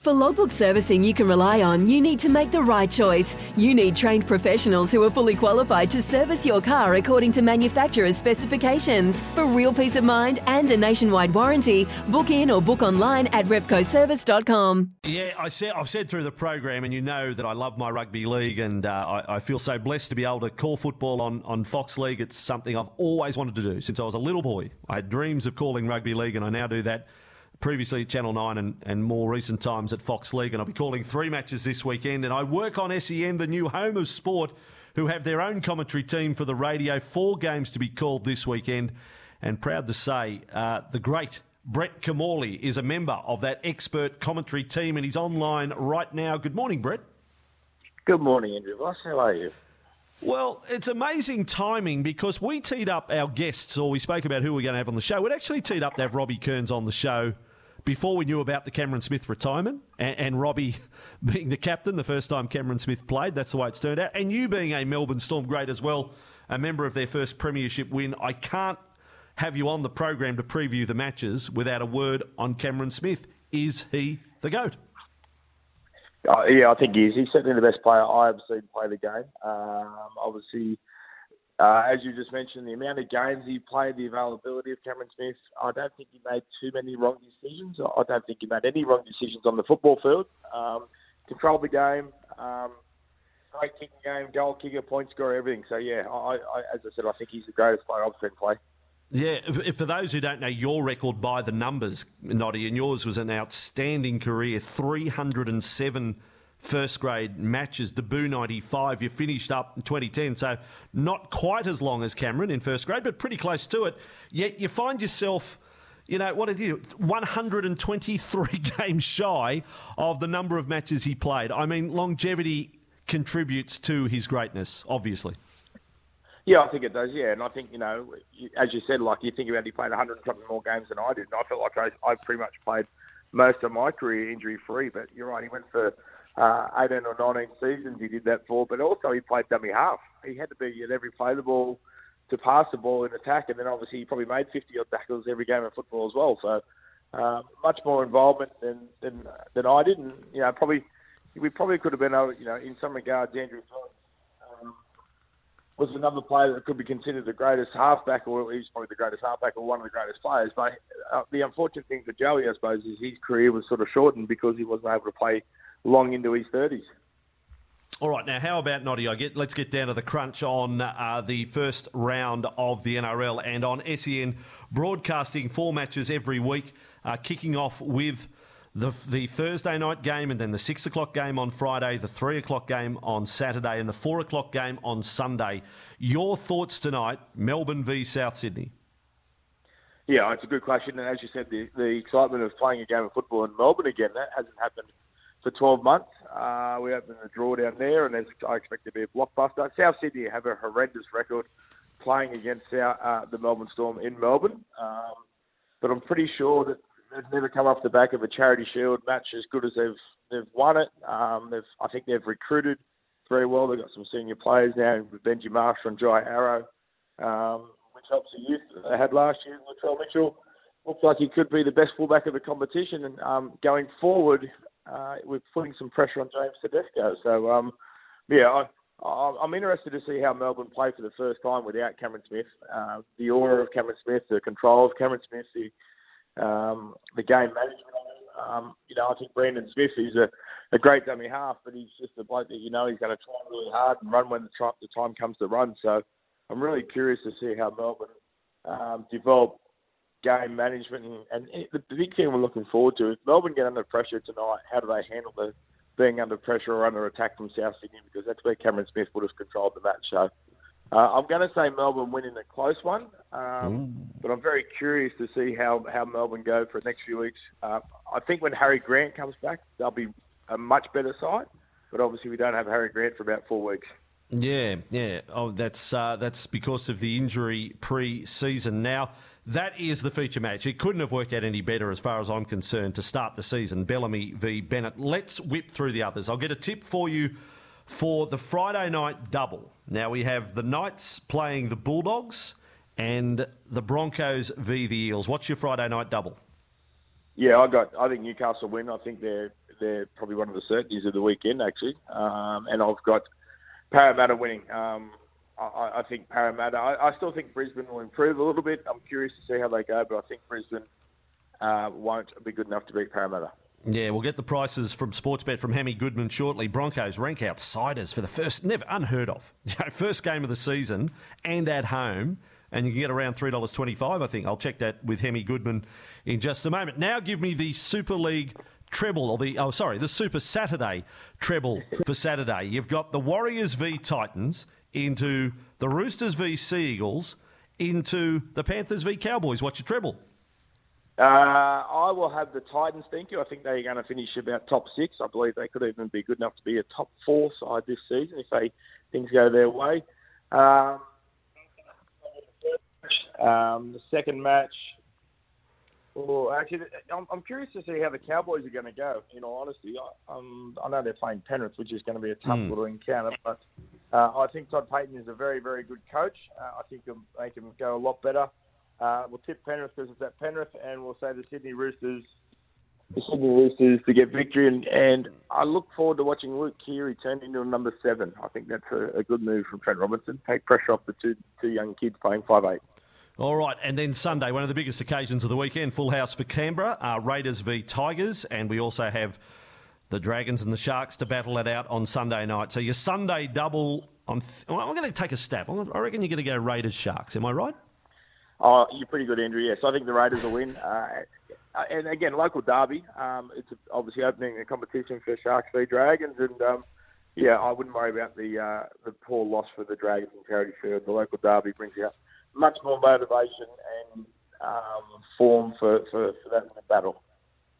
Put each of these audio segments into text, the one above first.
For logbook servicing you can rely on, you need to make the right choice. You need trained professionals who are fully qualified to service your car according to manufacturer's specifications. For real peace of mind and a nationwide warranty, book in or book online at repcoservice.com. Yeah, I said, I've said through the program, and you know that I love my rugby league, and uh, I, I feel so blessed to be able to call football on, on Fox League. It's something I've always wanted to do since I was a little boy. I had dreams of calling rugby league, and I now do that previously at Channel 9 and, and more recent times at Fox League. And I'll be calling three matches this weekend. And I work on SEN, the new home of sport, who have their own commentary team for the radio. Four games to be called this weekend. And proud to say, uh, the great Brett Kimmorley is a member of that expert commentary team and he's online right now. Good morning, Brett. Good morning, Andrew Voss. How are you? Well, it's amazing timing because we teed up our guests, or we spoke about who we're going to have on the show. We'd actually teed up to have Robbie Kearns on the show before we knew about the Cameron Smith retirement and, and, Robbie being the captain the first time Cameron Smith played. That's the way it's turned out. And you being a Melbourne Storm great as well, a member of their first premiership win. I can't have you on the program to preview the matches without a word on Cameron Smith. Is he the GOAT? Uh, yeah, I think he is. He's certainly the best player I have seen play the game. Um, obviously, uh, as you just mentioned, the amount of games he played, the availability of Cameron Smith, I don't think he made too many wrong decisions. I don't think he made any wrong decisions on the football field. Um, controlled the game, um, great kicking game, goal kicker, point scorer, everything. So, yeah, I, I, as I said, I think he's the greatest player I've seen play. Yeah, for those who don't know your record by the numbers, Noddy, and yours was an outstanding career 307 first grade matches, debut 95. You finished up in 2010, so not quite as long as Cameron in first grade, but pretty close to it. Yet you find yourself. You know, what is you? 123 games shy of the number of matches he played. I mean, longevity contributes to his greatness, obviously. Yeah, I think it does. Yeah, and I think you know, as you said, like you think about he played 100 something more games than I did, and I felt like I, I pretty much played most of my career injury free. But you're right, he went for uh, 18 or 19 seasons he did that for, but also he played dummy half. He had to be at every play the ball to pass the ball in attack, and then obviously he probably made 50 odd tackles every game of football as well. So uh, much more involvement than, than than I did, and you know probably we probably could have been able, you know, in some regards, Andrew um, was another player that could be considered the greatest halfback, or he's probably the greatest halfback, or one of the greatest players. But uh, the unfortunate thing for Joey, I suppose, is his career was sort of shortened because he wasn't able to play long into his 30s. All right, now how about Noddy? I get let's get down to the crunch on uh, the first round of the NRL and on SEN broadcasting four matches every week, uh, kicking off with the the Thursday night game and then the six o'clock game on Friday, the three o'clock game on Saturday, and the four o'clock game on Sunday. Your thoughts tonight, Melbourne v South Sydney? Yeah, it's a good question, and as you said, the, the excitement of playing a game of football in Melbourne again that hasn't happened for 12 months. Uh, we opened the draw down there, and I expect to be a blockbuster. South Sydney have a horrendous record playing against uh, the Melbourne Storm in Melbourne, um, but I'm pretty sure that they've never come off the back of a Charity Shield match as good as they've they've won it. Um, they've I think they've recruited very well. They've got some senior players now Benji Marshall and Jai Arrow, um, which helps the youth they had last year. Latrell Mitchell looks like he could be the best fullback of the competition, and um, going forward, uh, we're putting some pressure on James Tedesco. So, um, yeah, I, I'm interested to see how Melbourne play for the first time without Cameron Smith. Uh, the aura of Cameron Smith, the control of Cameron Smith, the um, the game management. Um, you know, I think Brandon Smith is a, a great dummy half, but he's just a bloke that you know he's going to try really hard and run when the, try, the time comes to run. So I'm really curious to see how Melbourne um, develop game management, and, and the big thing we're looking forward to is Melbourne get under pressure tonight. How do they handle the being under pressure or under attack from South Sydney? Because that's where Cameron Smith would have controlled the match. So uh, I'm going to say Melbourne win in a close one, um, but I'm very curious to see how, how Melbourne go for the next few weeks. Uh, I think when Harry Grant comes back, they'll be a much better side. but obviously we don't have Harry Grant for about four weeks. Yeah, yeah. Oh, that's uh, that's because of the injury pre-season. Now that is the feature match. It couldn't have worked out any better, as far as I'm concerned, to start the season. Bellamy v Bennett. Let's whip through the others. I'll get a tip for you for the Friday night double. Now we have the Knights playing the Bulldogs and the Broncos v the Eels. What's your Friday night double? Yeah, I got. I think Newcastle win. I think they're they're probably one of the certainties of the weekend actually, um, and I've got Parramatta winning. Um, I, I, think Parramatta. I, I, still think Brisbane will improve a little bit. I'm curious to see how they go, but I think Brisbane uh, won't be good enough to beat Parramatta. Yeah, we'll get the prices from Sportsbet from Hammy Goodman shortly. Broncos rank outsiders for the first, never unheard of, first game of the season and at home. And you can get around $3.25, I think. I'll check that with Hemi Goodman in just a moment. Now give me the Super League treble, or the, oh, sorry, the Super Saturday treble for Saturday. You've got the Warriors v Titans into the Roosters v Sea Eagles into the Panthers v Cowboys. What's your treble? Uh, I will have the Titans, thank you. I think they're going to finish about top six. I believe they could even be good enough to be a top four side this season if they things go their way. Um, um, the second match, well, actually, I'm, I'm, curious to see how the Cowboys are going to go. You know, honestly, I, um, I know they're playing Penrith, which is going to be a tough mm. little encounter, but uh, I think Todd Payten is a very, very good coach. Uh, I think they can go a lot better. Uh, we'll tip Penrith because it's at Penrith, and we'll say the Sydney Roosters, the Sydney Roosters to get victory. And, and I look forward to watching Luke Keary turn into a number seven. I think that's a, a good move from Trent Robinson. Take pressure off the two two young kids playing five eight. All right, and then Sunday, one of the biggest occasions of the weekend, full house for Canberra, uh, Raiders v Tigers, and we also have the Dragons and the Sharks to battle it out on Sunday night. So your Sunday double, I'm, th- I'm going to take a stab. I reckon you're going to go Raiders Sharks. Am I right? Oh, you're pretty good, Andrew. Yes, I think the Raiders will win. Uh, and again, local derby. Um, it's obviously opening a competition for Sharks v Dragons, and um, yeah, I wouldn't worry about the uh, the poor loss for the Dragons in Charity Shield. The local derby brings you out much more motivation and um, form for, for, for that battle.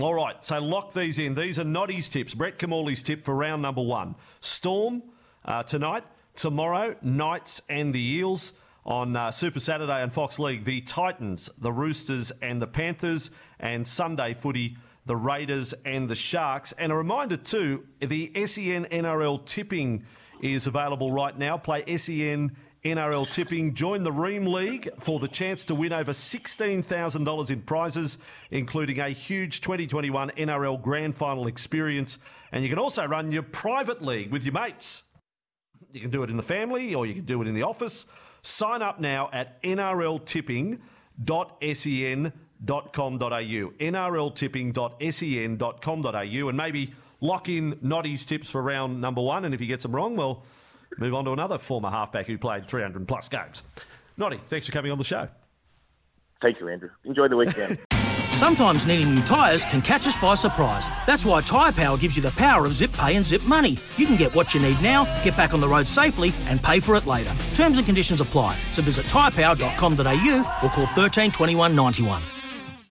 All right, so lock these in. These are Noddy's tips. Brett Kimmorley's tip for round number one. Storm uh, tonight, tomorrow, Knights and the Eels on uh, Super Saturday and Fox League. The Titans, the Roosters and the Panthers, and Sunday footy, the Raiders and the Sharks. And a reminder too, the SEN NRL tipping is available right now. Play SEN NRL tipping. Join the Ream League for the chance to win over $16,000 in prizes, including a huge 2021 NRL Grand Final experience. And you can also run your private league with your mates. You can do it in the family or you can do it in the office. Sign up now at nrltipping.sen.com.au. nrltipping.sen.com.au and maybe lock in Noddy's tips for round number one. And if he gets them wrong, well, move on to another former halfback who played 300 plus games. Noddy, thanks for coming on the show. Thank you, Andrew. Enjoy the weekend. Sometimes needing new tyres can catch us by surprise. That's why Tyre Power gives you the power of zip pay and zip money. You can get what you need now, get back on the road safely, and pay for it later. Terms and conditions apply. So visit tyrepower.com.au or call 13 21 91.